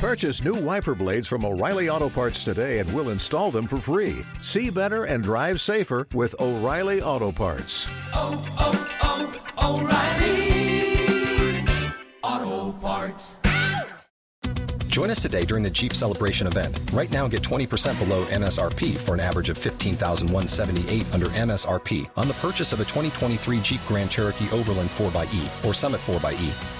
Purchase new wiper blades from O'Reilly Auto Parts today and we'll install them for free. See better and drive safer with O'Reilly Auto Parts. oh, oh, oh O'Reilly Auto Parts. Join us today during the Jeep Celebration event. Right now, get 20% below MSRP for an average of 15178 under MSRP on the purchase of a 2023 Jeep Grand Cherokee Overland 4xE or Summit 4xE.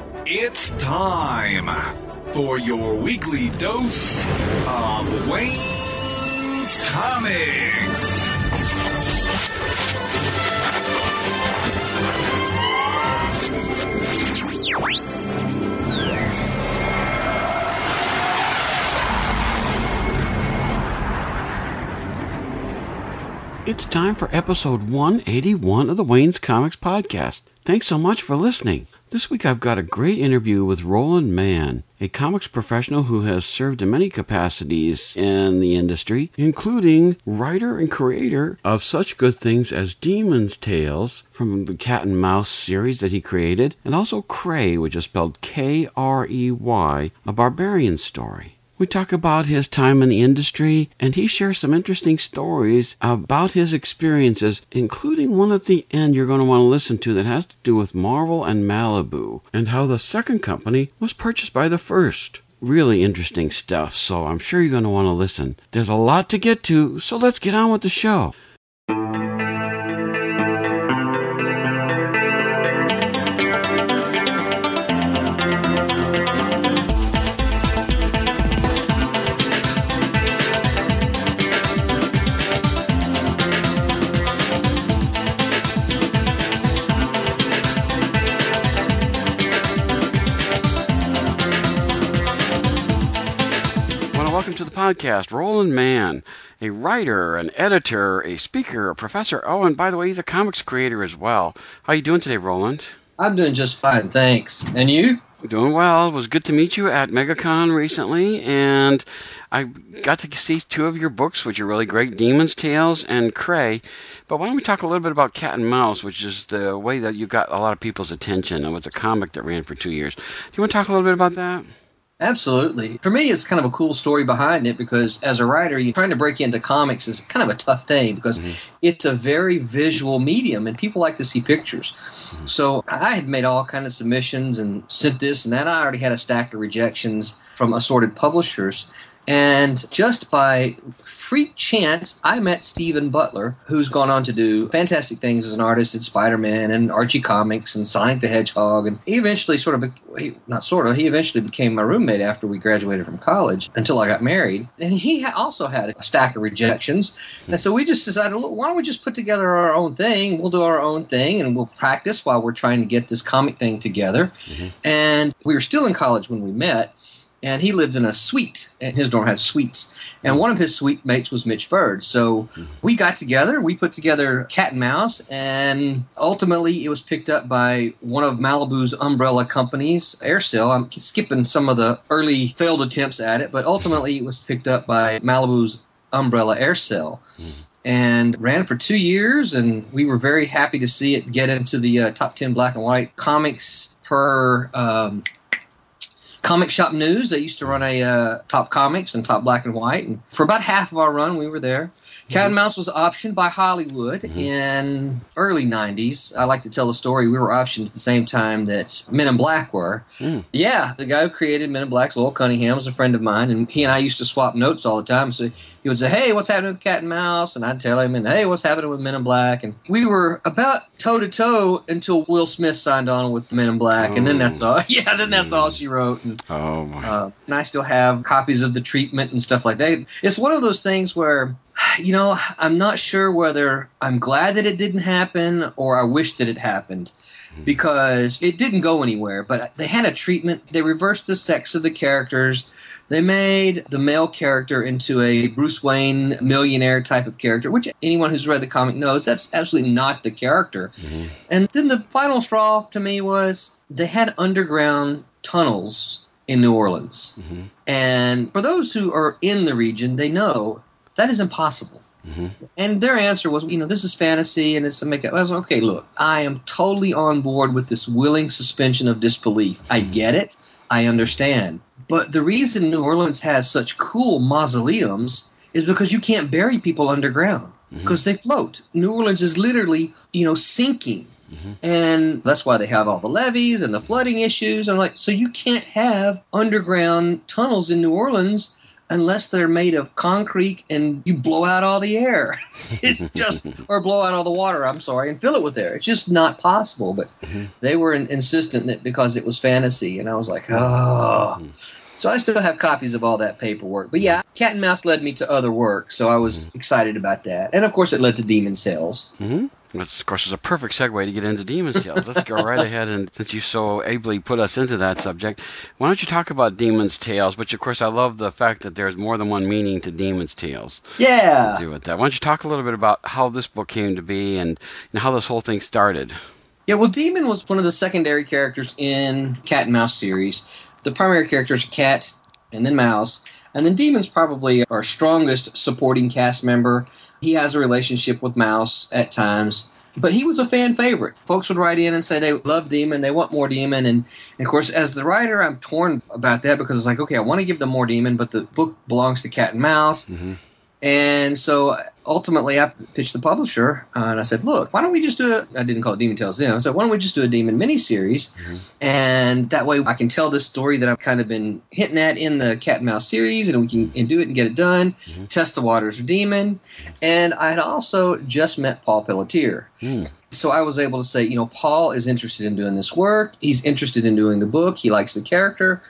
It's time for your weekly dose of Wayne's Comics. It's time for episode 181 of the Wayne's Comics Podcast. Thanks so much for listening. This week I've got a great interview with Roland Mann, a comics professional who has served in many capacities in the industry, including writer and creator of such good things as Demon's Tales from the Cat and Mouse series that he created, and also Krey, which is spelled K R E Y, a barbarian story. We talk about his time in the industry, and he shares some interesting stories about his experiences, including one at the end you're going to want to listen to that has to do with Marvel and Malibu, and how the second company was purchased by the first. Really interesting stuff, so I'm sure you're going to want to listen. There's a lot to get to, so let's get on with the show. Podcast Roland Mann, a writer, an editor, a speaker, a professor. Oh, and by the way, he's a comics creator as well. How you doing today, Roland? I'm doing just fine, thanks. And you? Doing well. It was good to meet you at MegaCon recently, and I got to see two of your books, which are really great Demon's Tales and Krey. But why don't we talk a little bit about Cat and Mouse, which is the way that you got a lot of people's attention. It was a comic that ran for two years. Do you want to talk a little bit about that? Absolutely. For me, it's kind of a cool story behind it because as a writer, you're trying to break into comics is kind of a tough thing because mm-hmm. it's a very visual medium and people like to see pictures. Mm-hmm. So I had made all kind of submissions and sent this and that. I already had a stack of rejections from assorted publishers. And just by freak chance, I met Steven Butler, who's gone on to do fantastic things as an artist at Spider Man and Archie Comics and Sonic the Hedgehog. And he eventually sort of, he, not sort of, he eventually became my roommate after we graduated from college until I got married. And he ha- also had a stack of rejections. And so we just decided, look, why don't we just put together our own thing? We'll do our own thing and we'll practice while we're trying to get this comic thing together. Mm-hmm. And we were still in college when we met and he lived in a suite. And his dorm had suites. And one of his suite mates was Mitch Byrd. So we got together we put together cat and mouse and ultimately it was picked up by one of malibu's umbrella companies Aircel i'm skipping some of the early failed attempts at it but ultimately it was picked up by malibu's umbrella Aircel and ran for two years and we were very happy to see it get into the uh, top 10 black and white comics per um, Comic Shop News. They used to run a uh, Top Comics and Top Black and White, and for about half of our run, we were there. Cat and mm-hmm. Mouse was optioned by Hollywood mm-hmm. in early '90s. I like to tell the story. We were optioned at the same time that Men in Black were. Hmm. Yeah, the guy who created Men in Black, Lowell Cunningham, was a friend of mine, and he and I used to swap notes all the time. So he would say, "Hey, what's happening with Cat and Mouse?" And I'd tell him, "And hey, what's happening with Men in Black?" And we were about toe to toe until Will Smith signed on with Men in Black, and then that's oh. all. Yeah, then that's all hmm. she wrote. And Oh my. uh, and I still have copies of the treatment and stuff like that. It's one of those things where you know, I'm not sure whether I'm glad that it didn't happen or I wish that it happened hmm. because it didn't go anywhere. But they had a treatment, they reversed the sex of the characters. They made the male character into a Bruce Wayne millionaire type of character, which anyone who's read the comic knows that's absolutely not the character. Mm-hmm. And then the final straw to me was they had underground tunnels in New Orleans. Mm-hmm. And for those who are in the region, they know that is impossible. Mm-hmm. And their answer was, you know, this is fantasy and it's a makeup. I was like, okay, look, I am totally on board with this willing suspension of disbelief. I mm-hmm. get it. I understand. But the reason New Orleans has such cool mausoleums is because you can't bury people underground mm-hmm. because they float. New Orleans is literally, you know, sinking. And that's why they have all the levees and the flooding issues. And like, so you can't have underground tunnels in New Orleans unless they're made of concrete and you blow out all the air. it's just, or blow out all the water, I'm sorry, and fill it with air. It's just not possible. But mm-hmm. they were in, insistent that because it was fantasy. And I was like, oh. So I still have copies of all that paperwork. But yeah, Cat and Mouse led me to other work. So I was mm-hmm. excited about that. And of course, it led to Demon's Tales. Mm-hmm. Which, of course, is a perfect segue to get into Demon's Tales. Let's go right ahead, and since you so ably put us into that subject, why don't you talk about Demon's Tales? Which, of course, I love the fact that there's more than one meaning to Demon's Tales. Yeah. To do with that, why don't you talk a little bit about how this book came to be and, and how this whole thing started? Yeah, well, Demon was one of the secondary characters in Cat and Mouse series. The primary characters are Cat and then Mouse, and then Demon's probably our strongest supporting cast member. He has a relationship with Mouse at times, but he was a fan favorite. Folks would write in and say they love Demon, they want more Demon, and, and of course, as the writer, I'm torn about that because it's like, okay, I want to give them more Demon, but the book belongs to Cat and Mouse. Mm-hmm. And so ultimately, I pitched the publisher uh, and I said, "Look, why don't we just do a?" I didn't call it Demon Tales then. I said, "Why don't we just do a Demon miniseries, mm-hmm. and that way I can tell this story that I've kind of been hinting at in the Cat and Mouse series, and we can and do it and get it done, mm-hmm. test the waters of Demon." And I had also just met Paul Pelletier. Hmm. So I was able to say, you know, Paul is interested in doing this work. He's interested in doing the book. He likes the character.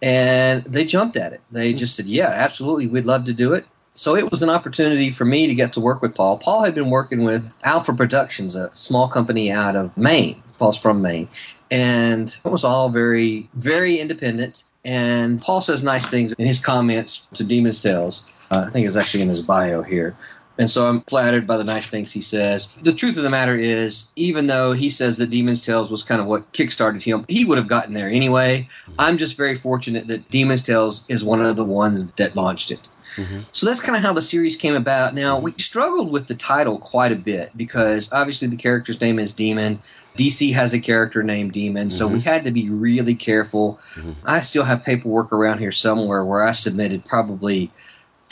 And they jumped at it. They hmm. just said, yeah, absolutely. We'd love to do it. So it was an opportunity for me to get to work with Paul. Paul had been working with Alpha Productions, a small company out of Maine. Paul's from Maine. And it was all very, very independent. And Paul says nice things in his comments to Demon's Tales. Uh, I think it's actually in his bio here. And so I'm flattered by the nice things he says. The truth of the matter is, even though he says that Demon's Tales was kind of what kickstarted him, he would have gotten there anyway. I'm just very fortunate that Demon's Tales is one of the ones that launched it. Mm-hmm. So that's kind of how the series came about. Now, we mm-hmm. struggled with the title quite a bit because obviously the character's name is Demon. DC has a character named Demon, so we mm-hmm. had to be really careful. I still have paperwork around here somewhere where I submitted probably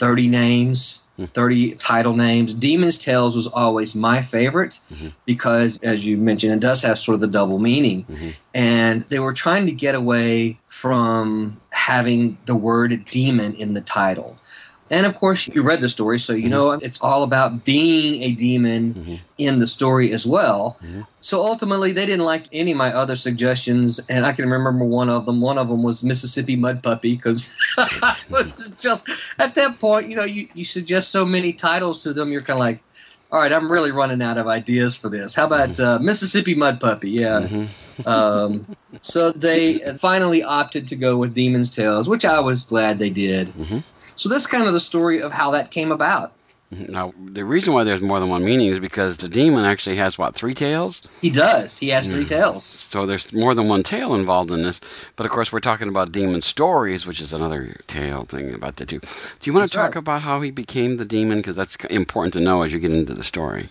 30 names, hmm. 30 title names. Demon's Tales was always my favorite because, as you mentioned, it does have sort of the double meaning. And they were trying to get away from having the word demon in the title. And of course, you read the story, so you mm-hmm. know it's all about being a demon mm-hmm. in the story as well. Mm-hmm. So ultimately, they didn't like any of my other suggestions, and I can remember one of them. One of them was Mississippi Mud Puppy, because just at that point, you know, you, you suggest so many titles to them, you're kind of like, all right, I'm really running out of ideas for this. How about uh, Mississippi Mud Puppy? Yeah. um, so they finally opted to go with Demon's Tales, which I was glad they did. So that's kind of the story of how that came about. Now, the reason why there's more than one meaning is because the demon actually has, what, three tails? He does. He has three tails. So there's more than one tail involved in this. But of course, we're talking about demon stories, which is another tail thing about the two. Do you want That's to talk right. about how he became the demon? Because that's important to know as you get into the story.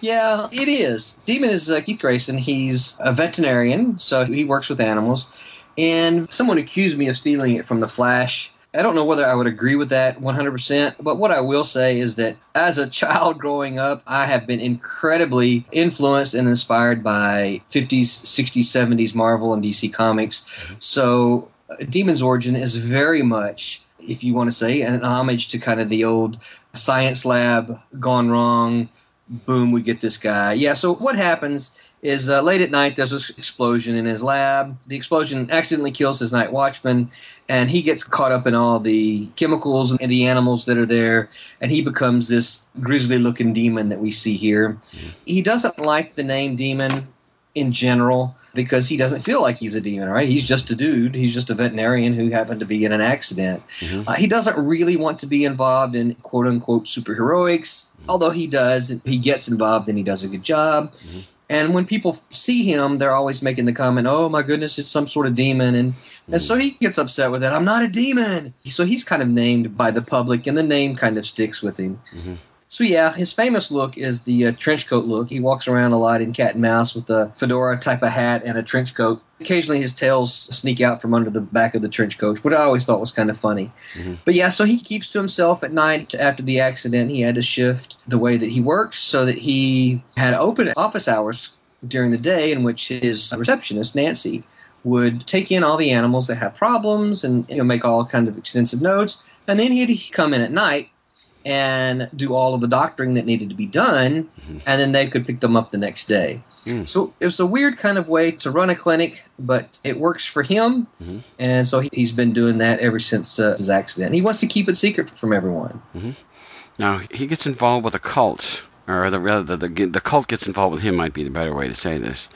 Yeah, it is. Demon is uh, Keith Grayson. He's a veterinarian, so he works with animals. And someone accused me of stealing it from The Flash. I don't know whether I would agree with that 100%, but what I will say is that as a child growing up, I have been incredibly influenced and inspired by 50s, 60s, 70s Marvel and DC comics. So, Demon's Origin is very much, if you want to say, an homage to kind of the old science lab gone wrong. Boom, we get this guy. Yeah, so what happens is uh, late at night. There's this explosion in his lab. The explosion accidentally kills his night watchman, and he gets caught up in all the chemicals and the animals that are there, and he becomes this grisly-looking demon that we see here. He doesn't like the name demon in general because he doesn't feel like he's a demon, right? He's just a dude. He's just a veterinarian who happened to be in an accident. Uh, he doesn't really want to be involved in quote unquote superheroics, although he does. He gets involved and he does a good job. And when people see him, they're always making the comment, "Oh my goodness, it's some sort of demon," and and so he gets upset with it. I'm not a demon. So he's kind of named by the public, and the name kind of sticks with him. Mm-hmm. So yeah, his famous look is the uh, trench coat look. He walks around a lot in cat and mouse with a fedora type of hat and a trench coat. Occasionally, his tails sneak out from under the back of the trench coat, which I always thought was kind of funny. But yeah, so he keeps to himself at night. After the accident, he had to shift the way that he worked so that he had open office hours during the day, in which his receptionist Nancy would take in all the animals that have problems and you know make all kind of extensive notes, and then he'd come in at night and do all of the doctoring that needed to be done, mm-hmm. and then they could pick them up the next day. Mm. So it was a weird kind of way to run a clinic, but it works for him, mm-hmm. and so he- he's been doing that ever since uh, his accident. He wants to keep it secret from everyone. Mm-hmm. Now he gets involved with a cult, or the, the, the the cult gets involved with him. Might be the better way to say this.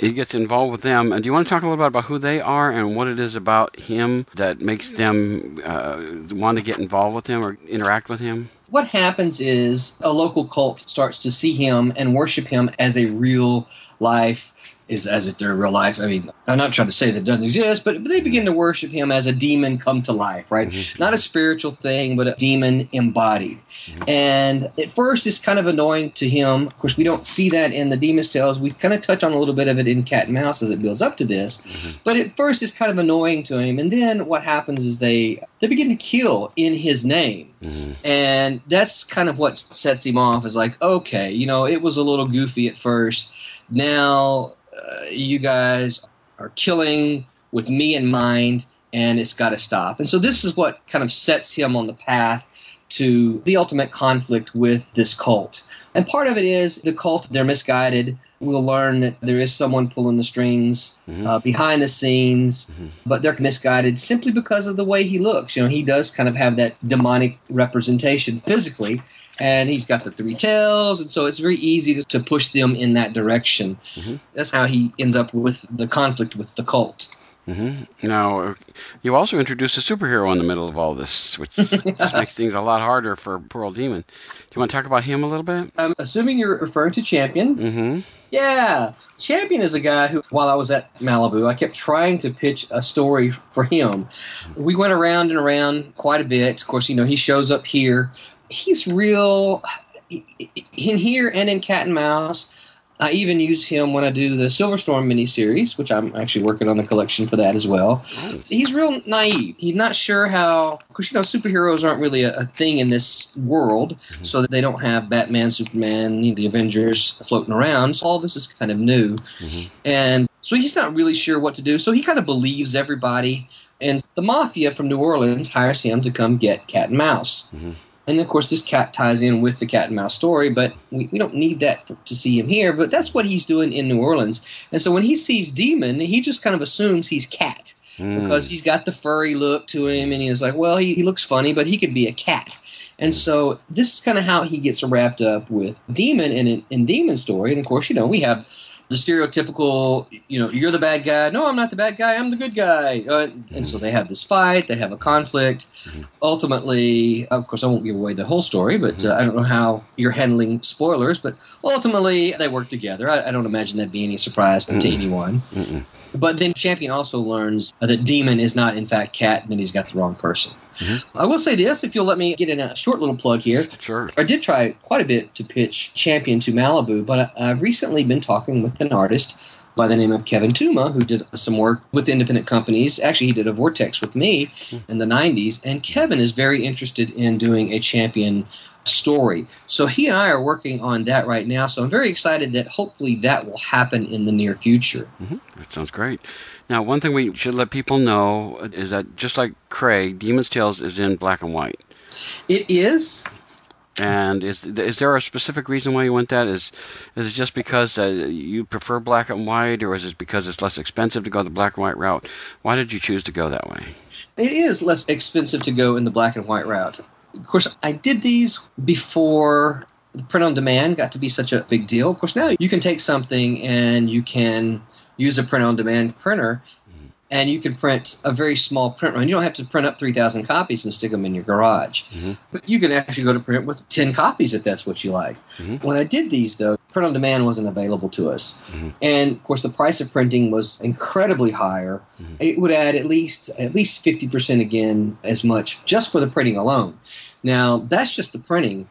He gets involved with them. And do you want to talk a little bit about who they are and what it is about him that makes them uh, want to get involved with him or interact with him? what happens is a local cult starts to see him and worship him as a real life is as if they're real life. I mean, I'm not trying to say that it doesn't exist, but they begin to worship him as a demon come to life, right? Mm-hmm. Not a spiritual thing, but a demon embodied. Mm-hmm. And at first, it's kind of annoying to him. Of course, we don't see that in the Demon's Tales. We kind of touch on a little bit of it in Cat and Mouse as it builds up to this. Mm-hmm. But at first, it's kind of annoying to him. And then what happens is they they begin to kill in his name. And that's kind of what sets him off. Is like, okay, you know, it was a little goofy at first. Now uh, you guys are killing with me in mind, and it's got to stop. And so this is what kind of sets him on the path to the ultimate conflict with this cult. And part of it is the cult, they're misguided. We'll learn that there is someone pulling the strings mm-hmm. uh, behind the scenes, mm-hmm. but they're misguided simply because of the way he looks. You know, he does kind of have that demonic representation physically, and he's got the three tails, and so it's very easy to, to push them in that direction. Mm-hmm. That's how he ends up with the conflict with the cult. Now, uh, you also introduced a superhero in the middle of all this, which just makes things a lot harder for poor old demon. Do you want to talk about him a little bit? I'm assuming you're referring to Champion. Mm-hmm. Yeah. Champion is a guy who, while I was at Malibu, I kept trying to pitch a story for him. We went around and around quite a bit. Of course, you know, he shows up here. He's real in here and in Cat and Mouse. I even use him when I do the Silverstorm miniseries, which I'm actually working on a collection for that as well. He's real naive. He's not sure how, because you know, superheroes aren't really a, a thing in this world, mm-hmm. so that they don't have Batman, Superman, you know, the Avengers floating around. So all this is kind of new, mm-hmm. and so he's not really sure what to do. So he kind of believes everybody, and the mafia from New Orleans hires him to come get Cat and Mouse. Mm-hmm. And of course, this cat ties in with the cat and mouse story, but we, we don't need that for, to see him here. But that's what he's doing in New Orleans. And so when he sees Demon, he just kind of assumes he's cat hmm. because he's got the furry look to him, and he's like, well, he, he looks funny, but he could be a cat. And so this is kind of how he gets wrapped up with Demon in, in Demon story. And of course, you know, we have the stereotypical, you know, you're the bad guy. No, I'm not the bad guy. I'm the good guy. Uh, and so they have this fight. They have a conflict. Ultimately, of course, I won't give away the whole story, but uh, I don't know how you're handling spoilers. But ultimately, they work together. I, I don't imagine that'd be any surprise to anyone. But then Champion also learns that Demon is not, in fact, Cat, and then he's got the wrong person. Mm-hmm. I will say this, if you'll let me get in a short little plug here. Sure. I did try quite a bit to pitch Champion to Malibu, but I- I've recently been talking with an artist by the name of Kevin Tuma, who did some work with independent companies. Actually, he did a Vortex with me hmm. in the 90s, and Kevin is very interested in doing a Champion story. So he and I are working on that right now, so I'm very excited that hopefully that will happen in the near future. Mm-hmm. That sounds great. Now, one thing we should let people know is that just like Krey, Demon's Tales is in black and white. It is. And is is there a specific reason why you went that? Is is it just because uh, you prefer black and white, or is it because it's less expensive to go the black and white route? Why did you choose to go that way? It is less expensive to go in the black and white route. Of course, I did these before the print on demand got to be such a big deal. Of course, now you can take something and you can use a print on demand printer and you can print a very small print run. You don't have to print up 3,000 copies and stick them in your garage. Mm-hmm. But you can actually go to print with 10 copies if that's what you like. Mhm. When I did these, though, print on demand wasn't available to us. Mhm. And of course, the price of printing was incredibly higher. Mhm. It would add at least at least 50% again as much just for the printing alone. Now, that's just the printing.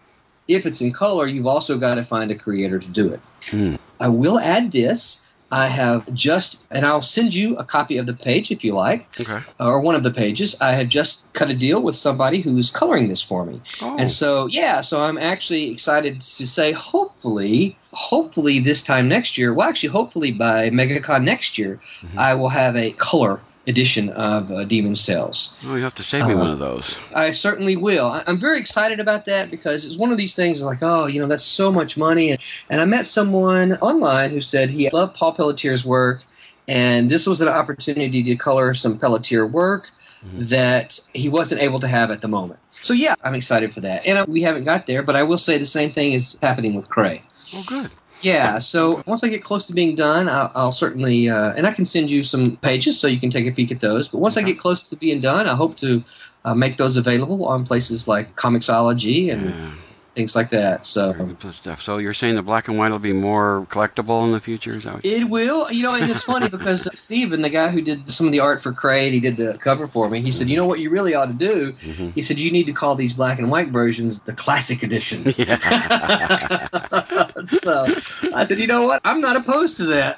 If it's in color, you've also got to find a creator to do it. Hmm. I will add this. I have just, and I'll send you a copy of the page if you like, Okay. or one of the pages. I have just cut a deal with somebody who's coloring this for me. Oh. And so, yeah, so I'm actually excited to say, hopefully, hopefully this time next year, well, actually, hopefully by MegaCon next year, Mhm. I will have a color edition of uh, Demon's Tales. oh, you have to save me Uh, one of those. I certainly will. I- I'm very excited about that because it's one of these things like, oh, you know, that's so much money. And, and I met someone online who said he loved Paul Pelletier's work, and this was an opportunity to color some Pelletier work Mhm. that he wasn't able to have at the moment. So, yeah, I'm excited for that. And uh, we haven't got there, but I will say the same thing is happening with Krey. Oh, good. Yeah, so once I get close to being done, I'll, I'll certainly, uh, and I can send you some pages so you can take a peek at those. But once I get close to being done, I hope to uh, make those available on places like Comixology and Yeah. Things like that. So stuff. So you're saying the black and white will be more collectible in the future? Is that what you- it will, you know, and it's funny because Steven, the guy who did some of the art for Krey, he did the cover for me. He said, you know what you really ought to do? Mhm. He said, you need to call these black and white versions the classic edition. Yeah. so I said, you know what? I'm not opposed to that.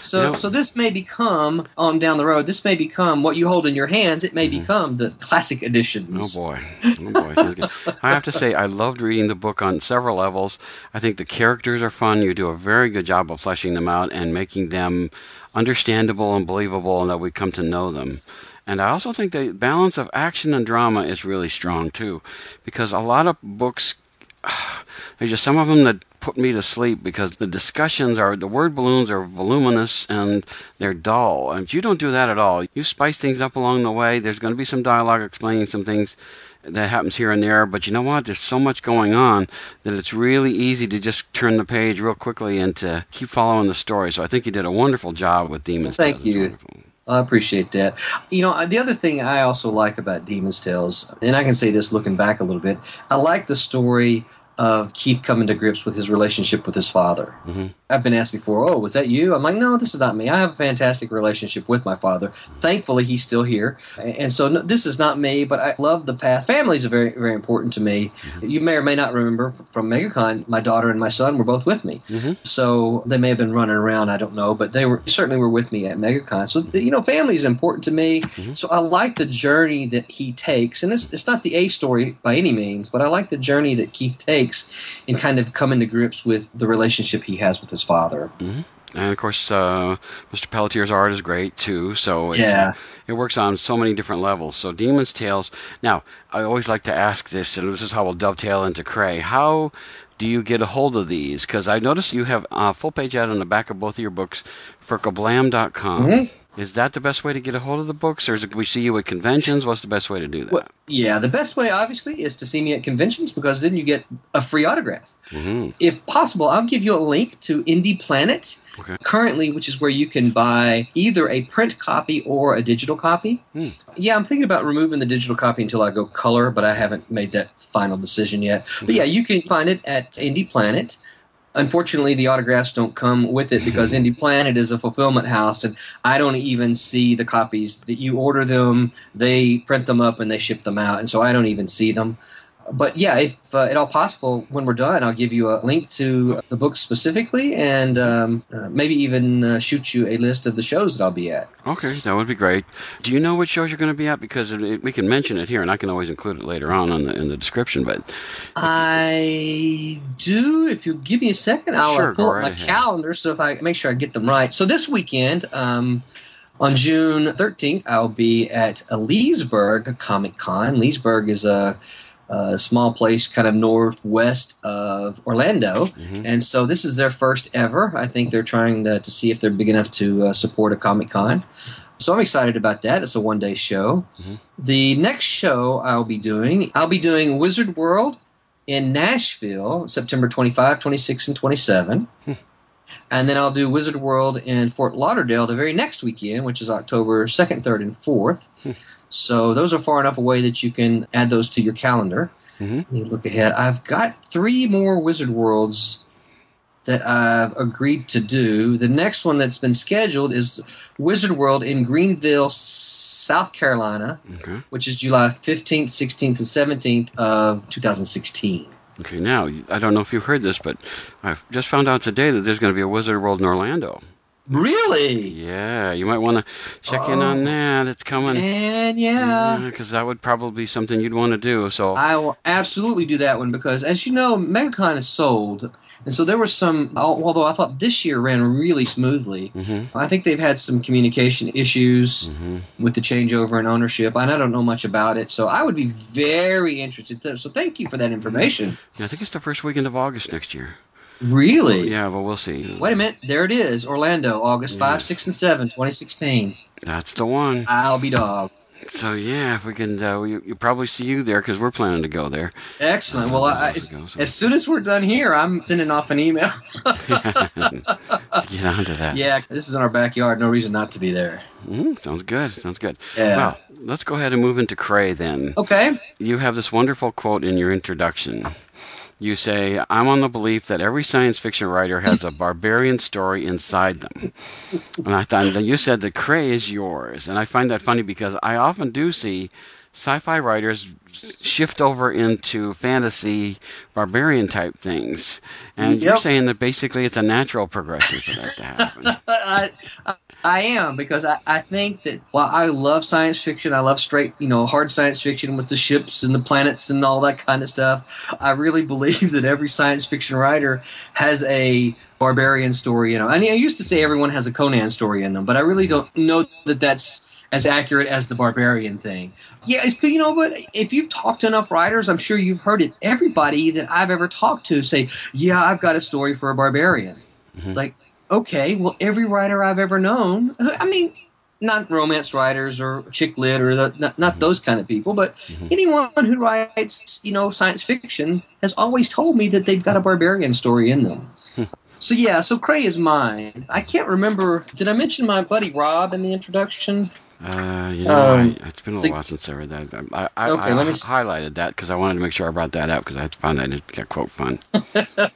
So, You know- so this may become on down the road. This may become what you hold in your hands. It may Mhm. become the classic editions. Oh boy, oh boy. I have to say, I loved reading the book on several levels. I think the characters are fun. You do a very good job of fleshing them out and making them understandable and believable, and that we come to know them. And I also think the balance of action and drama is really strong too, because a lot of books, there's just some of them that put me to sleep because the discussions are the word balloons are voluminous and they're dull. And you don't do that at all. You spice things up along the way. There's going to be some dialogue explaining some things that happens here and there, but you know what? There's so much going on that it's really easy to just turn the page real quickly and to keep following the story. So I think you did a wonderful job with Demons. Thank Tales. You. I appreciate that. You know, the other thing I also like about Demon's Tales, and I can say this looking back a little bit, I like the story of Keith coming to grips with his relationship with his father. Mhm. I've been asked before, "Oh, was that you?" I'm like, "No, this is not me. I have a fantastic relationship with my father. Thankfully, he's still here, and so no, this is not me. But I love the path. Families are very, very important to me. You may or may not remember from MegaCon, my daughter and my son were both with me. Mhm. So they may have been running around. I don't know, but they were certainly were with me at MegaCon. So you know, family is important to me. Mhm. So I like the journey that he takes, and it's it's not the A story by any means, but I like the journey that Keith takes in kind of coming to grips with the relationship he has with his father. And of course, uh, Mr. Pelletier's art is great too. So it's, Yeah. it works on so many different levels. So Demon's Tales. Now, I always like to ask this, and this is how we'll dovetail into Krey. How do you get a hold of these? Because I noticed you have a full page ad on the back of both of your books for kablam.com. Mhm. Is that the best way to get a hold of the books, or is it we see you at conventions? What's the best way to do that? Well, yeah, the best way, obviously, is to see me at conventions because then you get a free autograph. hmm If possible, I'll give you a link to Indy Planet, Okay. currently, which is where you can buy either a print copy or a digital copy. Hmm. Yeah, I'm thinking about removing the digital copy until I go color, but I haven't made that final decision yet. But yeah, you can find it at Indy Planet. Unfortunately, the autographs don't come with it because Indy Planet is a fulfillment house, and I don't even see the copies that you order them. They print them up and they ship them out, and so I don't even see them. But yeah, if uh, at all possible, when we're done, I'll give you a link to the book specifically, and um, uh, maybe even uh, shoot you a list of the shows that I'll be at. Okay, that would be great. Do you know which shows you're going to be at? Because it, it- we can mention it here, and I can always include it later on in the, in the description. But I do. If you give me a second, I'll uh, Sure, pull up right my ahead. calendar so if I make sure I get them right. So this weekend, um, on June 13th, I'll be at Leesburg Comic Con. Leesburg is a a small place kind of northwest of Orlando. Mm-hmm. And so this is their first ever. I think they're trying to, to see if they're big enough to uh, support a Comic Con. So I'm excited about that. It's a one day show. Mm-hmm. The next show I'll be doing, I'll be doing Wizard World in Nashville, September 25, 26, and 27. Hmm. And then I'll do Wizard World in Fort Lauderdale the very next weekend, which is October 2nd, 3rd, and 4th. So those are far enough away that you can add those to your calendar. Mm-hmm. Let me look ahead. I've got three more Wizard Worlds that I've agreed to do. The next one that's been scheduled is Wizard World in Greenville, South Carolina, Okay. which is July 15th, 16th, and 17th of 2016. Okay, now, I don't know if you've heard this, but I've just found out today that there's going to be a Wizard World in Orlando. Really? Yeah, you might want to check in on that. It's coming. And yeah. Because that would probably be something you'd want to do. So, I will absolutely do that one because, as you know, MegaCon is sold, and so there was some. Although I thought this year ran really smoothly, Mhm. I think they've had some communication issues Mhm. with the changeover in ownership, and I don't know much about it. So I would be very interested. To, so thank you for that information. Yeah, I think it's the first weekend of August next year. Really? Yeah, well, we'll see. Wait a minute. There it is. Orlando, August 5, 6, and 7, 2016. That's the one. I'll be dog. So, yeah, if we can, uh, we, you'll probably see you there because we're planning to go there. Excellent. Well, I, so- as soon as we're done here, I'm sending off an email. Let's get on to that. yeah, this is in our backyard. No reason not to be there. Mhm, sounds good. Sounds good. Yeah. Well, let's go ahead and move into Krey then. Okay. You have this wonderful quote in your introduction. You say, I'm on the belief that every science fiction writer has a barbarian story inside them. And I thought that you said that Krey is yours. And I find that funny because I often do see sci fi writers shift over into fantasy barbarian type things. And you're saying that basically it's a natural progression for that to happen. I, I, am because I, I think that while I love science fiction, I love straight, you know, hard science fiction with the ships and the planets and all that kind of stuff. I really believe that every science fiction writer has a barbarian story, you know. I mean, I used to say everyone has a Conan story in them, but I really don't know that that's as accurate as the barbarian thing. Yeah, it's, you know, but if you've talked to enough writers, I'm sure you've heard it. Everybody that I've ever talked to say, "Yeah, I've got a story for a barbarian." It's mm-hmm. like, okay, well, every writer I've ever known, I mean, not romance writers or chick lit or the, not, not those kind of people, but mm-hmm. anyone who writes, you know, science fiction has always told me that they've got a barbarian story in them. Hmm. so yeah, so Krey is mine. I can't remember. Did I mention my buddy Rob in the introduction? Uh, you know, Um, I, it's been a little the- while since I read that. I, I, Okay, I let me s- highlighted that because I wanted to make sure I brought that up because I found that it got quote fun.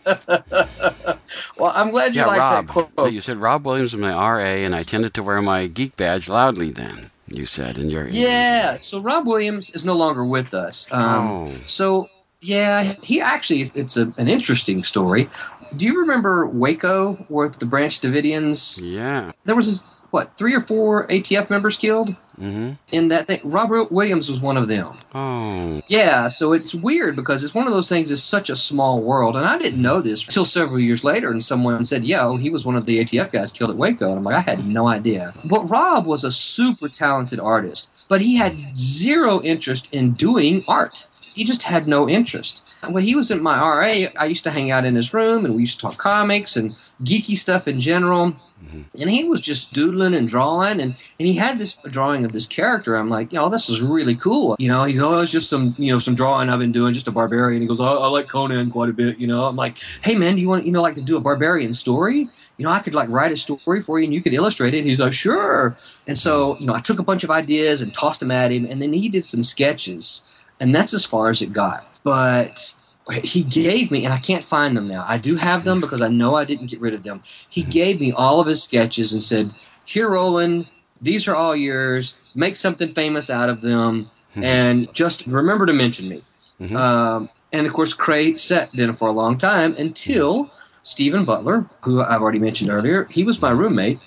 Well, I'm glad you yeah, like that quote. So you said Rob Williams was my RA, and I tended to wear my geek badge loudly. Then you said in your Yeah. So Rob Williams is no longer with us. Um, Oh. So yeah, he actually it's a, an interesting story. Do you remember Waco with the Branch Davidians? Yeah. There was this, what three or four ATF members killed Mm-hmm. in that thing. Robert Williams was one of them. Oh. Yeah, so it's weird because it's one of those things. It's such a small world, and I didn't know this until several years later. And someone said, "Yeah, oh, he was one of the ATF guys killed at Waco." And I'm like, I had no idea. But Rob was a super talented artist, but he had zero interest in doing art. He just had no interest. When he was in my RA, I used to hang out in his room, and we used to talk comics and geeky stuff in general. Mm-hmm. And he was just doodling and drawing, and, and he had this drawing of this character. I'm like, you know, this is really cool. You know, he's oh, it's just some, you know, some drawing I've been doing, just a barbarian. He goes, oh, I like Conan quite a bit. You know, I'm like, hey man, do you want, you know, like to do a barbarian story? You know, I could like write a story for you, and you could illustrate it. And he's like, sure. And so, you know, I took a bunch of ideas and tossed them at him, and then he did some sketches, and that's as far as it got. But he gave me, and I can't find them now. I do have them because I know I didn't get rid of them. He gave me all of his sketches and said, "Here, Roland, these are all yours. Make something famous out of them, and just remember to mention me." Mhm. Um, and of course, Krey sat then for a long time until Steven Butler, who I've already mentioned earlier, he was my roommate.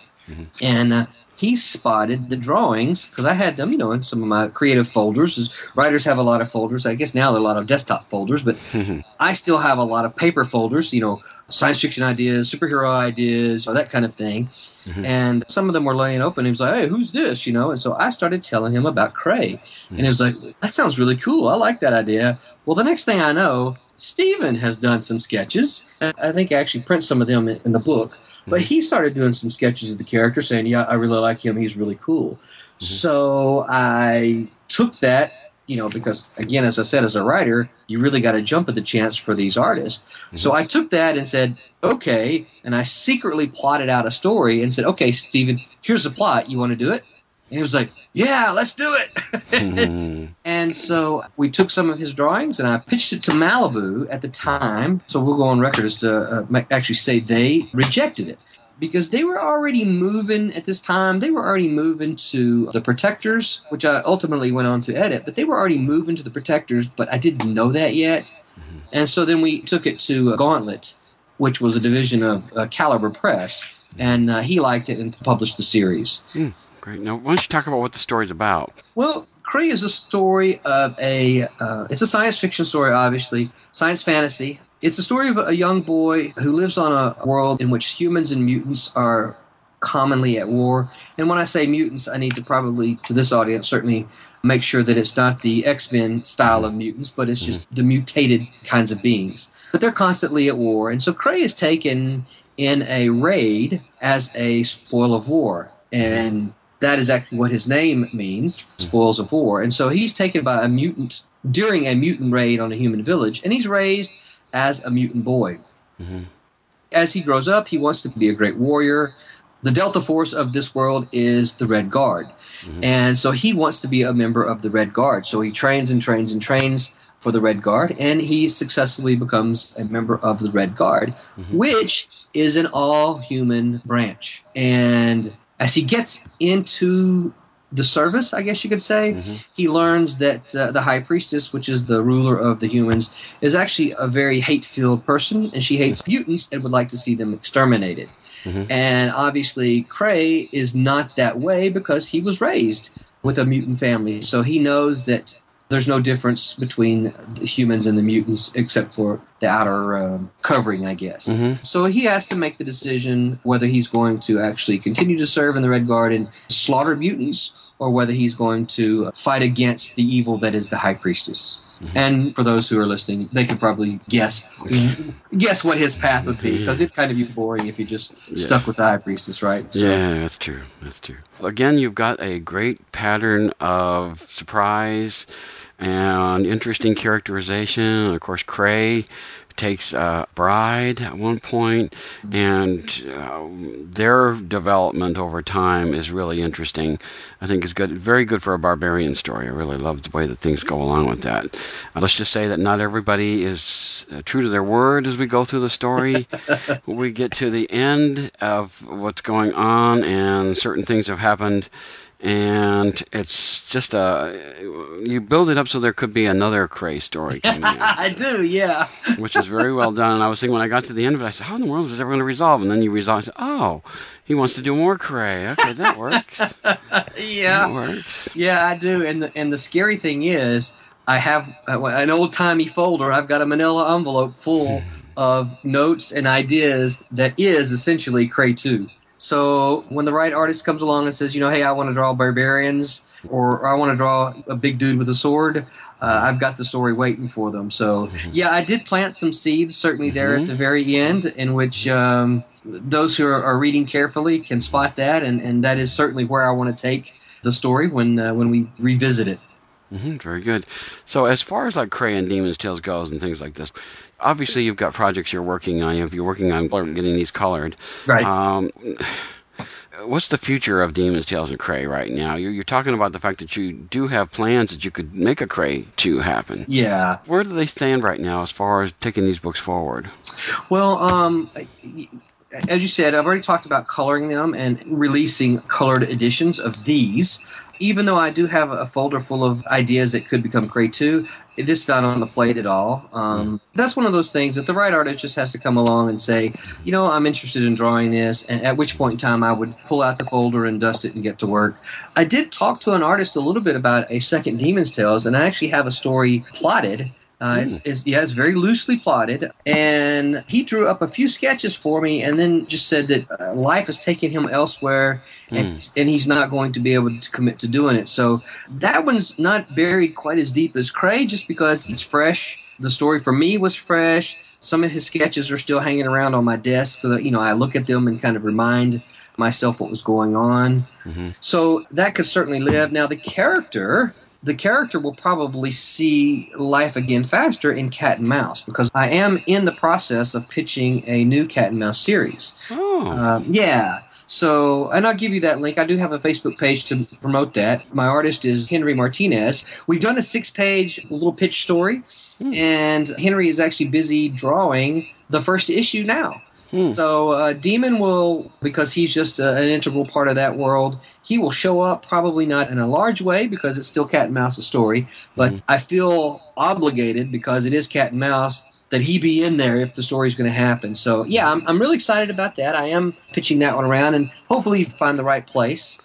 and uh, he spotted the drawings because I had them, you know, in some of my creative folders. Writers have a lot of folders. I guess now there are a lot of desktop folders, but mm-hmm. I still have a lot of paper folders. You know, science fiction ideas, superhero ideas, or that kind of thing. Mm-hmm. And some of them were laying open. He was like, "Hey, who's this?" You know, and so I started telling him about Krey, and he was like, "That sounds really cool. I like that idea." Well, the next thing I know, Steven has done some sketches. I think I actually print some of them in the book. But he started doing some sketches of the character, saying, "Yeah, I really like him. He's really cool." Mm-hmm. So I took that, you know, because again, as I said, as a writer, you really got to jump at the chance for these artists. Mm-hmm. So I took that and said, "Okay," and I secretly plotted out a story and said, "Okay, Steven, here's the plot. You want to do it?" And he was like, "Yeah, let's do it." and so we took some of his drawings and I pitched it to Malibu at the time. So we'll go on record as to uh, actually say they rejected it because they were already moving at this time. They were already moving to the Protectors, which I ultimately went on to edit. But they were already moving to the Protectors, but I didn't know that yet. And so then we took it to Gauntlet, which was a division of uh, Caliber Press, and uh, he liked it and published the series. Great. Now, why don't you talk about what the story's about? Well, Krey is a story of a. Uh, it's a science fiction story, obviously, science fantasy. It's a story of a young boy who lives on a world in which humans and mutants are commonly at war. And when I say mutants, I need to probably, to this audience, certainly make sure that it's not the X Men style of mutants, but it's just the mutated kinds of beings. But they're constantly at war. And so Krey is taken in a raid as a spoil of war. And that is actually what his name means hmm. spoils of war. And so he's taken by a mutant during a mutant raid on a human village, and he's raised as a mutant boy. Mm-hmm. As he grows up, he wants to be a great warrior. The Delta Force of this world is the Red Guard. Mm-hmm. And so he wants to be a member of the Red Guard. So he trains and trains and trains for the Red Guard, and he successfully becomes a member of the Red Guard, mm-hmm. which is an all human branch. And as he gets into the service, I guess you could say, mm-hmm. he learns that uh, the High Priestess, which is the ruler of the humans, is actually a very hate filled person, and she hates mm-hmm. mutants and would like to see them exterminated. Mm-hmm. And obviously, Krey is not that way because he was raised with a mutant family. So he knows that there's no difference between the humans and the mutants except for the outer um, covering, I guess. So he has to make the decision whether he's going to actually continue to serve in the Red Guard and slaughter mutants or whether he's going to fight against the evil that is the High Priestess. And for those who are listening, they could probably guess guess what his path would be because it'd kind of be boring if you just stuck with the High Priestess, right? So- Yeah, that's true. That's true. Again, you've got a great pattern of surprise and interesting characterization. Of course, Krey takes a bride at one point, and uh, their development over time is really interesting. I think it's good, very good for a barbarian story. I really love the way that things go along with that. Uh, let's just say that not everybody is uh, true to their word as we go through the story. we get to the end of what's going on, and certain things have happened and it's just a you build it up so there could be another Krey story I do, yeah. which is very well done. And I was thinking when I got to the end of it, I said, "How in the world is this ever going to resolve?" And then you resolve. Said, "Oh, he wants to do more Krey. Okay, that works. yeah That works." Yeah, I do. And the, and the scary thing is, I have uh, an old timey folder. I've got a manila envelope full of notes and ideas that is essentially Krey 2. So when the right artist comes along and says, you know, hey, I want to draw barbarians or, I want to draw a big dude with a sword, uh, I've got the story waiting for them. So yeah, I did plant some seeds certainly there at the very end, in which um, those who are, are reading carefully can spot that, and, and that is certainly where I want to take the story when uh, when we revisit it. Hmm very good. So as far as like Krey and Demon's Tales goes and things like this, obviously you've got projects you're working on. If you're working on getting these colored, Right. Um, what's the future of Demon's Tales and Krey right now? You're, you're talking about the fact that you do have plans that you could make a Krey 2 happen. Yeah. Where do they stand right now as far as taking these books forward? Well, um, as you said, I've already talked about coloring them and releasing colored editions of these. Even though I do have a folder full of ideas that could become great too, this is not on the plate at all. Um, that's one of those things that the right artist just has to come along and say, you know, I'm interested in drawing this, and at which point in time I would pull out the folder and dust it and get to work. I did talk to an artist a little bit about a second Demon's Tales, and I actually have a story plotted uh, it's, it's, yeah, it's very loosely plotted, and he drew up a few sketches for me, and then just said that uh, life has taken him elsewhere, and, he's, and he's not going to be able to commit to doing it. So that one's not buried quite as deep as Krey, just because it's fresh. The story for me was fresh. Some of his sketches are still hanging around on my desk, so that you know I look at them and kind of remind myself what was going on. Mm-hmm. So that could certainly live. Now the character the character will probably see life again faster in Cat and Mouse because I am in the process of pitching a new Cat and Mouse series. Oh. Um, yeah. So, and I'll give you that link. I do have a Facebook page to promote that. My artist is Henry Martinez. We've done a six page little pitch story, and Henry is actually busy drawing the first issue now. Hmm. So uh, Demon will, because he's just a, an integral part of that world, he will show up probably not in a large way because it's still Cat and Mouse's story, but mm-hmm. I feel obligated because it is Cat and Mouse that he be in there if the story's going to happen. So yeah, I'm, I'm really excited about that. I am pitching that one around and hopefully find the right place.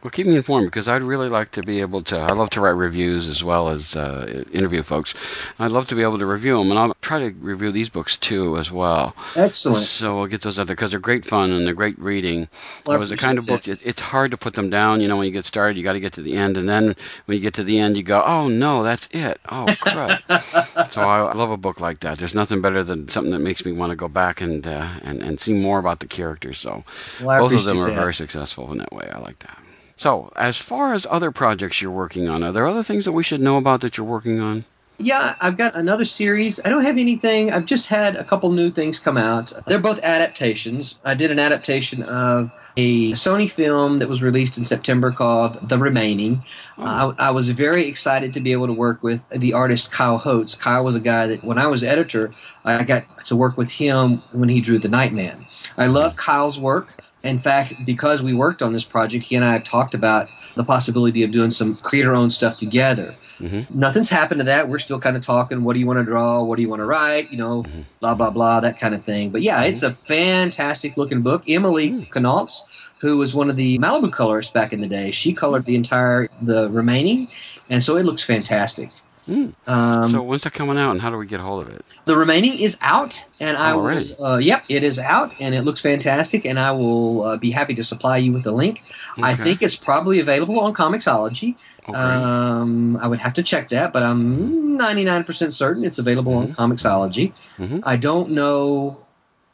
Well, keep me informed because I'd really like to be able to. I love to write reviews as well as uh, interview folks. I'd love to be able to review them, and I'll try to review these books too as well. Excellent. So we'll get those out there because they're great fun and they're great reading. Well, it was the kind of book. It, it's hard to put them down. You know, when you get started, you got to get to the end, and then when you get to the end, you go, "Oh no, that's it. Oh crud." so I, I love a book like that. There's nothing better than something that makes me want to go back and uh, and and see more about the characters. So Well, both of them are that. very successful in that way. I like that. So, as far as other projects you're working on, are there other things that we should know about that you're working on? Yeah, I've got another series. I don't have anything. I've just had a couple new things come out. They're both adaptations. I did an adaptation of a Sony film that was released in September called The Remaining. Uh, I, I was very excited to be able to work with the artist Kyle Holtz. Kyle was a guy that when I was editor, I got to work with him when he drew The Nightman. I love Kyle's work. In fact, because we worked on this project, he and I have talked about the possibility of doing some creator owned stuff together. Mm-hmm. Nothing's happened to that. We're still kind of talking. What do you want to draw? What do you want to write? You know, mm-hmm. blah blah blah, that kind of thing. But yeah, it's a fantastic looking book. Emily hmm. Kanalz, who was one of the Malibu colorists back in the day, she colored the entire the remaining, and so it looks fantastic. Um, so, when's that coming out, and how do we get hold of it? the remaining is out, and I Already? will. Uh, yep, it is out, and it looks fantastic, and I will uh, be happy to supply you with the link. I think it's probably available on Comixology. Oh, great. Um, I would have to check that, but I'm 99% certain it's available on Comixology. Mhm. I don't know.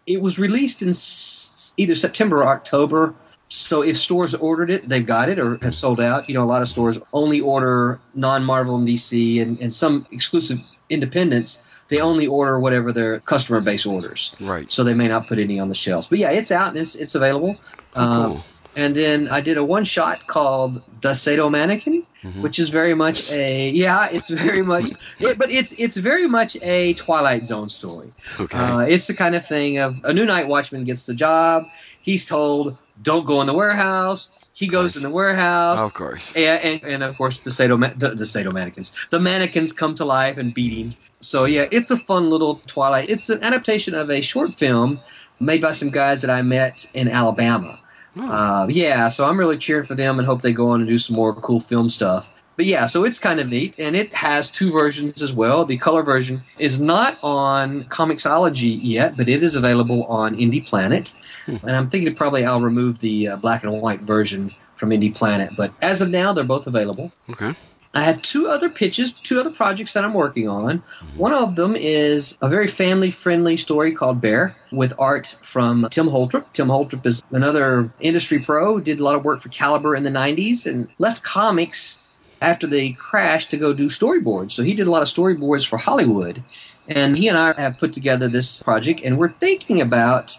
It was released in s- either September or October. So if stores ordered it, they've got it or have sold out. You know, a lot of stores only order non-Marvel and DC and, and some exclusive independents. They only order whatever their customer base orders. Right. So they may not put any on the shelves. But yeah, it's out and it's, it's available. Um, cool. And then I did a one shot called The Sado Mannequin, which is very much a yeah, it's very much it, but it's it's very much a Twilight Zone story. Okay. Uh, it's the kind of thing of a new night watchman gets the job. He's told, "Don't go in the warehouse." He goes in the warehouse. of course. Yeah, and, and of course the Sado the, the Sado mannequins. The mannequins come to life and beat him. So yeah, it's a fun little Twilight. It's an adaptation of a short film made by some guys that I met in Alabama. Oh. Uh, yeah, so I'm really cheering for them and hope they go on and do some more cool film stuff. But yeah, so it's kind of neat, and it has two versions as well. The color version is not on Comixology yet, but it is available on Indy Planet. And I'm thinking probably I'll remove the uh, black and white version from Indy Planet. But as of now, they're both available. Okay. I have two other pitches, two other projects that I'm working on. One of them is a very family friendly story called Bear with art from Tim Holtrup. Tim Holtrup is another industry pro, did a lot of work for Caliber in the 90s and left comics after they crashed to go do storyboards. So he did a lot of storyboards for Hollywood. And he and I have put together this project, and we're thinking about.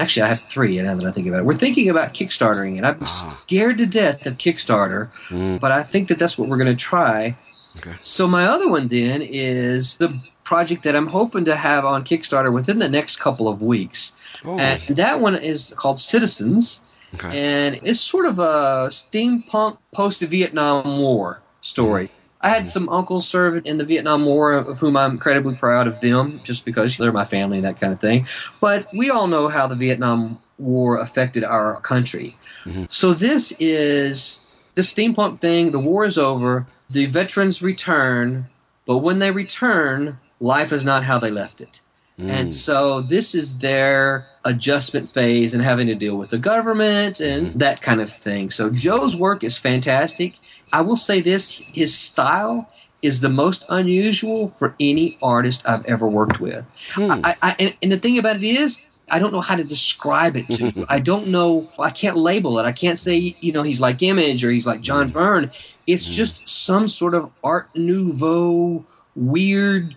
Actually, I have three now that I think about it. We're thinking about Kickstartering it. I'm Ah. scared to death of Kickstarter, Mm. but I think that that's what we're going to try. Okay. So my other one then is the project that I'm hoping to have on Kickstarter within the next couple of weeks. Oh, And that one is called Citizens, okay. and it's sort of a steampunk post-Vietnam War story. I had some uncles serve in the Vietnam War, of whom I'm incredibly proud of them, just because they're my family and that kind of thing. But we all know how the Vietnam War affected our country. Mm-hmm. So this is the steampunk thing. The war is over. The veterans return, but when they return, life is not how they left it. And mm. so this is their adjustment phase and having to deal with the government and mm-hmm. that kind of thing. So Joe's work is fantastic. I will say this his style is the most unusual for any artist I've ever worked with. Hmm. I, I, and, and the thing about it is, I don't know how to describe it to you. I don't know. I can't label it. I can't say, you know, he's like Image or he's like John mm. Byrne. It's mm. just some sort of Art Nouveau, weird,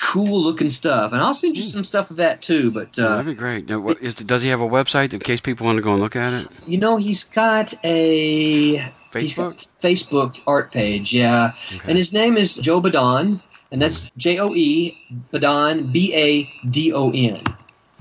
cool looking stuff. And I'll send you some stuff of that too. But Yeah, uh, that'd be great. Now, what, is, does he have a website in case people want to go and look at it? you know, he's got a Facebook? Facebook art page. Yeah, and his name is Joe Badon, and that's J O E Badon B A D O N.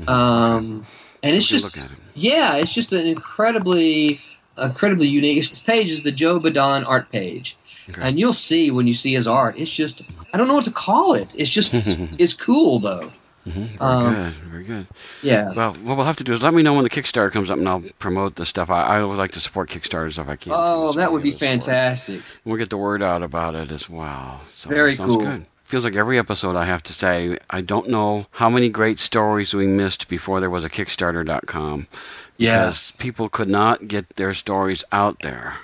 Um, and it's just it. yeah, it's just an incredibly, incredibly unique. His page is the Joe Badon art page, Okay. and you'll see when you see his art. It's just I don't know what to call it. It's just it's cool though. Very Um, good. Very good. Yeah. Well, what we'll have to do is let me know when the Kickstarter comes up, and I'll promote the stuff. I, I always like to support Kickstarters if I can. Oh, that would be yeah, support. fantastic. We'll get the word out about it as well. So Very sounds cool. good. Feels like every episode I have to say, I don't know how many great stories we missed before there was a Kickstarter.com. Yeah. Because people could not get their stories out there.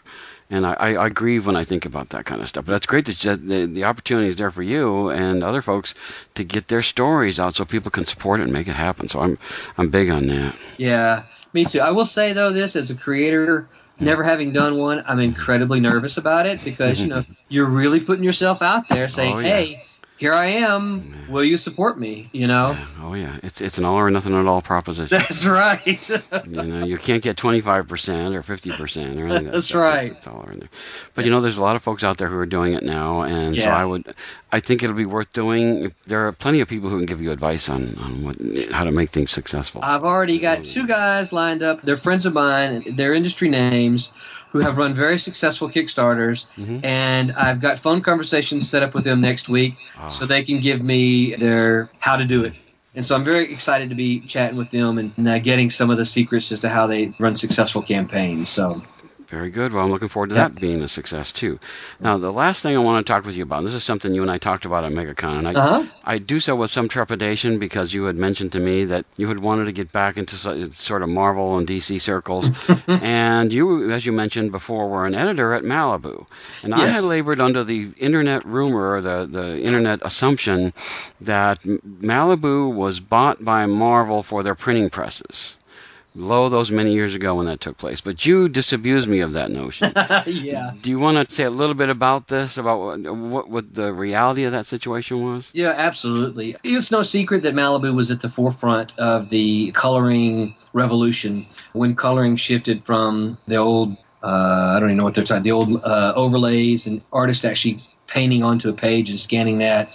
And I, I, I grieve when I think about that kind of stuff. But that's great that the, the opportunity is there for you and other folks to get their stories out so people can support it and make it happen. So I'm I'm big on that. Yeah, me too. I will say though, this as a creator, never having done one, I'm incredibly nervous about it because mm-hmm. you know you're really putting yourself out there, saying, Oh, yeah. "Hey, here I am. Will you support me?" You know. Yeah. Oh yeah, it's it's an all or nothing at all proposition. That's right. you know, you can't get 25% or 50% or anything. That's stuff. right. It's, all in there. But you know, there's a lot of folks out there who are doing it now, and so I would, I think it'll be worth doing. There are plenty of people who can give you advice on on what how to make things successful. I've already got two guys lined up. They're friends of mine. They're industry names who have run very successful Kickstarters, and I've got phone conversations set up with them next week so they can give me their how to do it. And so I'm very excited to be chatting with them and uh, getting some of the secrets as to how they run successful campaigns. So Very good. Well, I'm looking forward to that being a success too. Now, the last thing I want to talk with you about, and this is something you and I talked about at MegaCon, and I, Uh-huh. I do so with some trepidation because you had mentioned to me that you had wanted to get back into sort of Marvel and DC circles, and you, as you mentioned before, were an editor at Malibu, and I had labored under the internet rumor, the the internet assumption that Malibu was bought by Marvel for their printing presses. Lo, those many years ago when that took place. But you disabused me of that notion. yeah. Do you want to say a little bit about this, about what, what, what the reality of that situation was? Yeah, absolutely. It's no secret that Malibu was at the forefront of the coloring revolution when coloring shifted from the old, uh, I don't even know what they're talking, the old uh, overlays and artists actually painting onto a page and scanning that.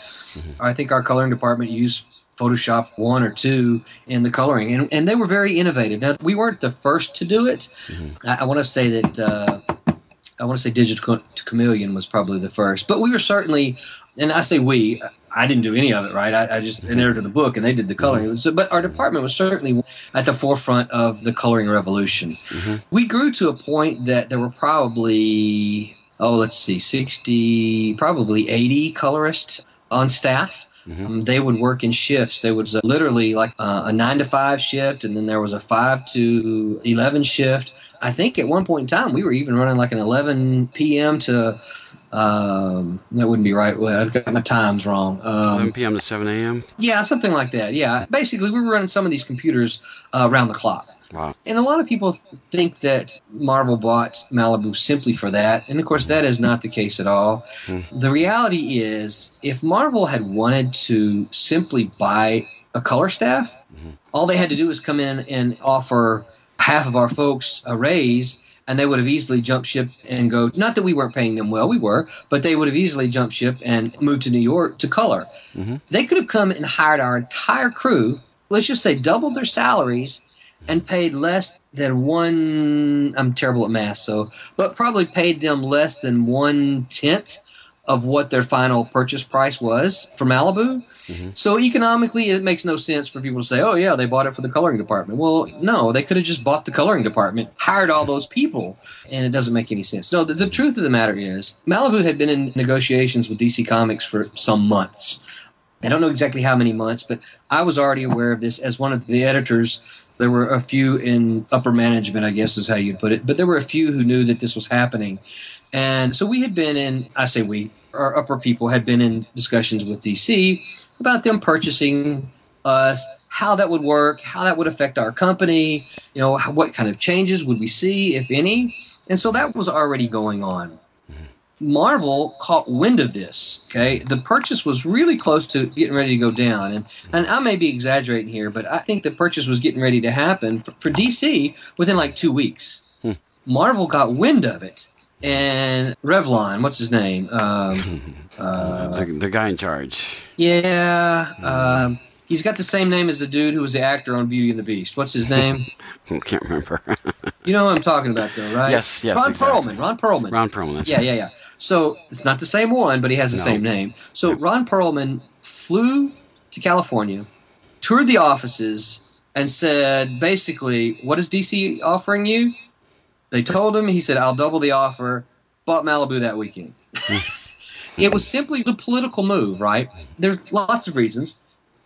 I think our coloring department used Photoshop one or two in the coloring, and, and they were very innovative. Now, we weren't the first to do it. Mm-hmm. I, I want to say that. Uh, I want to say Digital Chameleon was probably the first, but we were certainly, and I say we, I didn't do any of it, right? I, I just mm-hmm. edited the book and they did the coloring. Mm-hmm. It was- but our department was certainly at the forefront of the coloring revolution. We grew to a point that there were probably, oh, let's see, 60, probably 80 colorists on staff. Um, they would work in shifts. They was uh, literally like uh, a nine to five shift, and then there was a five to eleven shift. I think at one point in time we were even running like an eleven p.m. to um, that wouldn't be right. Well, I've got my times wrong. 11 Um, p.m. to 7 a.m. yeah, something like that. Yeah, basically we were running some of these computers uh, around the clock. Wow. And a lot of people think that Marvel bought Malibu simply for that. And of course, that is not the case at all. Hmm. The reality is, if Marvel had wanted to simply buy a color staff, hmm. all they had to do was come in and offer half of our folks a raise, and they would have easily jumped ship and go. Not that we weren't paying them well, we were, but they would have easily jumped ship and moved to New York to color. Mm-hmm. They could have come and hired our entire crew. Let's just say doubled their salaries and paid less than one. I'm terrible at math, so but probably paid them less than one tenth of what their final purchase price was for Malibu. Mm-hmm. So economically, it makes no sense for people to say, "Oh yeah, they bought it for the coloring department." Well, no, they could have just bought the coloring department, hired all those people, and it doesn't make any sense. No, the, the truth of the matter is, Malibu had been in negotiations with DC Comics for some months. I don't know exactly how many months, but I was already aware of this as one of the editors. There were a few in upper management, I guess is how you'd put it, but there were a few who knew that this was happening. And so we had been in, I say we, our upper people had been in discussions with DC about them purchasing us, how that would work, how that would affect our company, you know, what kind of changes would we see, if any. And so that was already going on. Marvel caught wind of this. Okay, the purchase was really close to getting ready to go down, and and I may be exaggerating here, but I think the purchase was getting ready to happen for, for DC within like two weeks. Marvel got wind of it, and Revlon, what's his name? Um, uh, the, the guy in charge. yeah, um, he's got the same name as the dude who was the actor on Beauty and the Beast. What's his name? I can't remember. you know what I'm talking about, though, right? Yes, yes, Ron exactly. Perlman. Ron Perlman. Ron Perlman. Yeah, right. yeah, yeah. So it's not the same one, but he has the No. same name. So Ron Perelman flew to California, toured the offices, and said basically, "What is DC offering you?" They told him. He said, "I'll double the offer." Bought Malibu that weekend. Hmm. it was simply the political move, right? There's lots of reasons.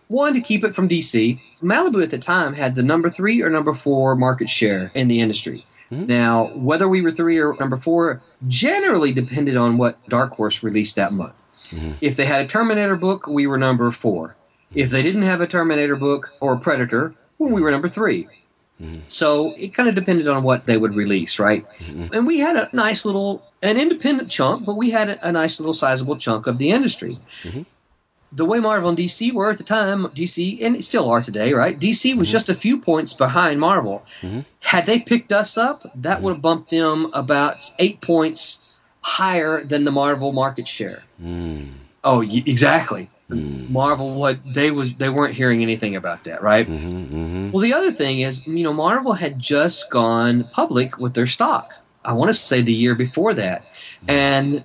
One, to keep it from DC. Malibu at the time had the number three or number four market share in the industry. Hmm. Now, whether we were three or number four generally depended on what Dark Horse released that month. Mm-hmm. If they had a Terminator book, we were number four. If they didn't have a Terminator book or a Predator, well, we were number three. Mm-hmm. So it kind of depended on what they would release, right? Mm-hmm. And we had a nice little, an independent chunk, but we had a, a nice little sizable chunk of the industry. The way Marvel and DC were at the time, DC, and still are today, right? DC was mm-hmm. just a few points behind Marvel. Mm-hmm. Had they picked us up, that mm-hmm. would have bumped them about eight points higher than the Marvel market share. Mm. Oh, y- exactly. Mm. Marvel, what they was they weren't hearing anything about that, right? Well, the other thing is, you know, Marvel had just gone public with their stock. I want to say the year before that, mm-hmm. and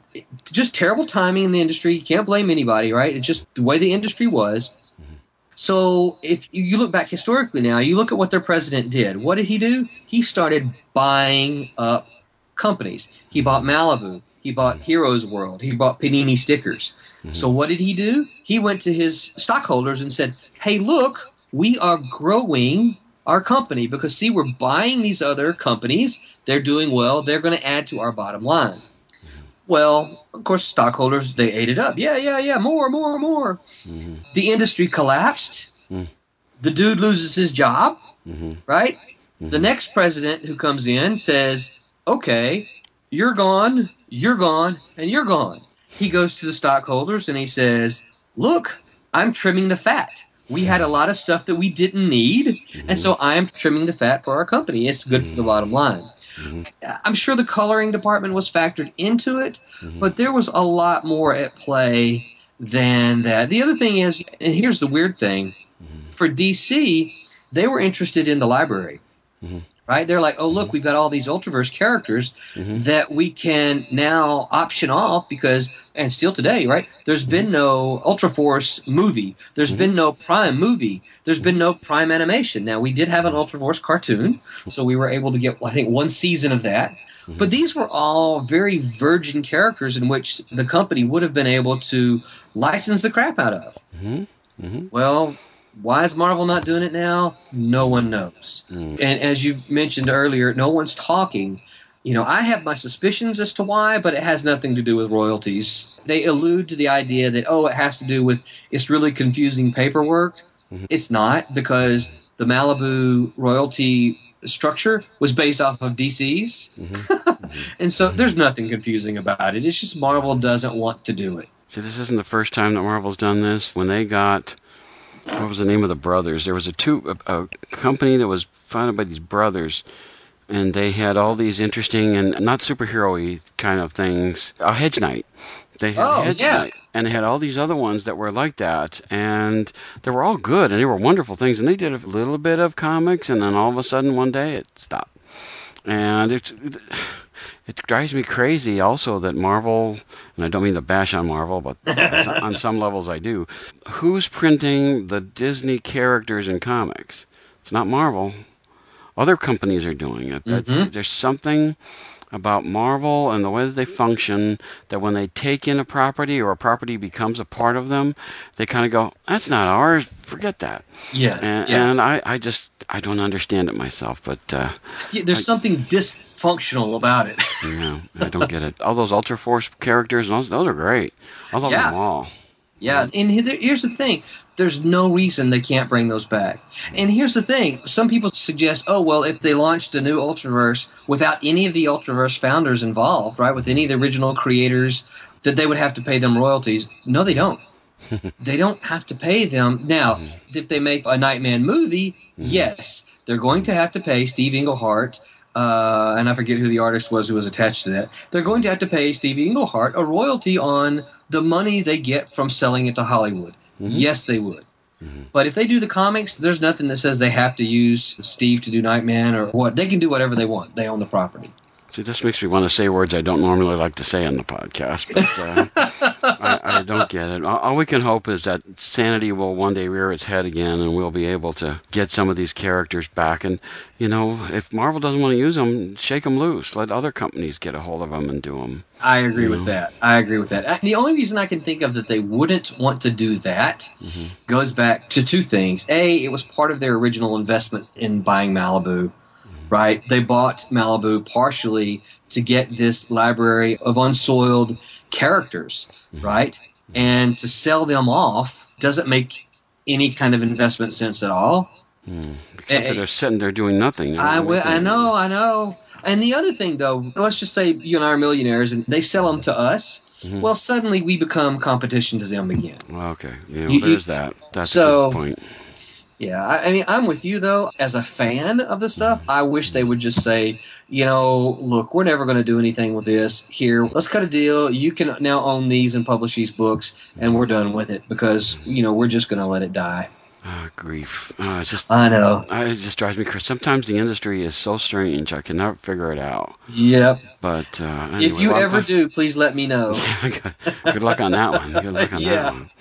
just terrible timing in the industry. You can't blame anybody, right? It's just the way the industry was. Mm-hmm. So if you- look back historically now, you look at what their president did. What did he do? He started buying up companies. He bought mm-hmm. Malibu. He bought Heroes World. He bought Panini stickers. So what did he do? He went to his stockholders and said, "Hey, look, we are growing our company because see, we're buying these other companies. They're doing well. They're going to add to our bottom line." Well, of course, stockholders they ate it up. Yeah, yeah, yeah. More, more, more. Mm-hmm. The industry collapsed. Mm. The dude loses his job. Mm-hmm. Right. The mm-hmm. next president who comes in says, "Okay, you're gone, you're gone, and you're gone." He goes to the stockholders and he says, "Look, I'm trimming the fat. We had a lot of stuff that we didn't need, and so mm-hmm. I'm trimming the fat for our company. It's good for the mm-hmm. bottom line." Mm-hmm. I'm sure the coloring department was factored into it, but there was a lot more at play than that. The other thing is, and here's the weird thing for DC, they were interested in the library. Right? They're like, oh, look, mm-hmm. we've got all these Ultraverse characters mm-hmm. that we can now option off because, and still today, right? There's been mm-hmm. no Ultraforce movie. There's been no Prime movie. There's been no Prime animation. Now, we did have an Ultraforce cartoon, so we were able to get, I think, one season of that. But these were all very virgin characters in which the company would have been able to license the crap out of. Well, why is Marvel not doing it now? No one knows. Hmm. And as you mentioned earlier, no one's talking. You know, I have my suspicions as to why, but it has nothing to do with royalties. They allude to the idea that, oh, it has to do with it's really confusing paperwork. Mm-hmm. It's not because the Malibu royalty structure was based off of DC's. Mm-hmm. Mm-hmm. and so there's nothing confusing about it. It's just Marvel doesn't want to do it. See, this isn't the first time that Marvel's done this. When they got what was the name of the brothers? There was a two a, a company that was founded by these brothers, and they had all these interesting and not superhero-y kind of things. A Hedge Knight. They had Oh, Hedge yeah. Knight, and they had all these other ones that were like that, and they were all good, and they were wonderful things. And they did a little bit of comics, and then all of a sudden one day it stopped. And it, it drives me crazy also that Marvel, and I don't mean to bash on Marvel, but on some- levels I do. Who's printing the Disney characters in comics? It's not Marvel. Other companies are doing it. That's, mm-hmm. there's something about Marvel and the way that they function that when they take in a property or a property becomes a part of them, they kind of go, "That's not ours. Forget that." Yeah, And, yeah. and I, I just I don't understand it myself, but uh, Yeah, There's something dysfunctional about it. yeah, I don't get it. All those Ultra Force characters, those, those are great. I love Yeah. them all. Yeah, and here's the thing: there's no reason they can't bring those back. And here's the thing: some people suggest, oh well, if they launched a new Ultraverse without any of the Ultraverse founders involved, right, with any of the original creators, that they would have to pay them royalties. No, they don't. they don't have to pay them now. If they make a Nightman movie, yes, they're going to have to pay Steve Englehart. Uh, and I forget who the artist was who was attached to that. They're going to have to pay Steve Englehart a royalty on the money they get from selling it to Hollywood. Mm-hmm. Yes, they would. Mm-hmm. But if they do the comics, there's nothing that says they have to use Steve to do Nightman or what. They can do whatever they want. They own the property. See, this makes me want to say words I don't normally like to say on the podcast, but uh, I, I don't get it. All, all we can hope is that sanity will one day rear its head again, and we'll be able to get some of these characters back. And you know, if Marvel doesn't want to use them, shake them loose. Let other companies get a hold of them and do them. I agree with that. I agree with that. The only reason I can think of that they wouldn't want to do that goes back to two things. A, it was part of their original investment in buying Malibu, right? They bought Malibu partially to get this library of unsoiled characters, right? And to sell them off doesn't make any kind of investment sense at all. Except Eh, for they're sitting there doing nothing. I, make I know, I know. And the other thing, though, let's just say you and I are millionaires, and they sell them to us. Mm-hmm. Well, suddenly we become competition to them again. Well, okay. Yeah, well, You- you- there's that. That's So- point. Yeah, I, I mean, I'm with you though. As a fan of the stuff, I wish they would just say, you know, look, we're never going to do anything with this. Here, let's cut a deal. You can now own these and publish these books, and we're done with it because you know we're just going to let it die. Ah, grief. It's just. I know. I, it just drives me crazy. Sometimes the industry is so strange. I cannot figure it out. Yep. But uh, if you well, ever do, please let me know. good luck on that one. Good luck on Yeah. that one.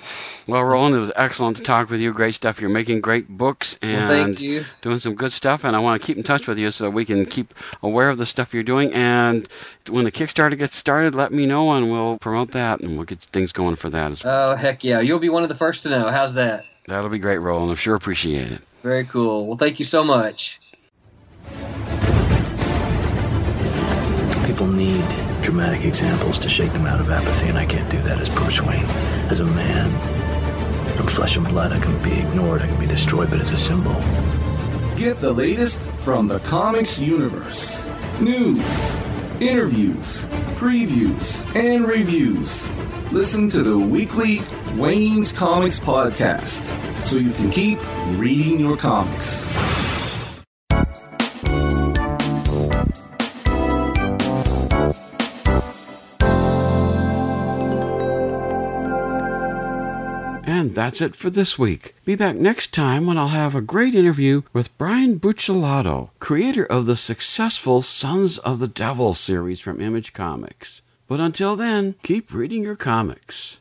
Well, Roland, it was excellent to talk with you. Great stuff. You're making great books and Well, thank you. doing some good stuff. And I want to keep in touch with you so that we can keep aware of the stuff you're doing. And when the Kickstarter gets started, let me know and we'll promote that and we'll get things going for that. as Oh heck yeah! You'll be one of the first to know. How's that? That'll be great, Roland. I'm sure appreciate it. Very cool. Well, thank you so much. People need dramatic examples to shake them out of apathy, and I can't do that as Bruce Wayne. As a man, I'm flesh and blood. I can be ignored, I can be destroyed, but as a symbol, Get the latest from the comics universe. News, interviews, previews, and reviews. Listen to the weekly Wayne's Comics podcast so you can keep reading your comics. And that's it for this week. Be back next time when I'll have a great interview with Brian Buccellato, creator of the successful Sons of the Devil series from Image Comics. But until then, keep reading your comics.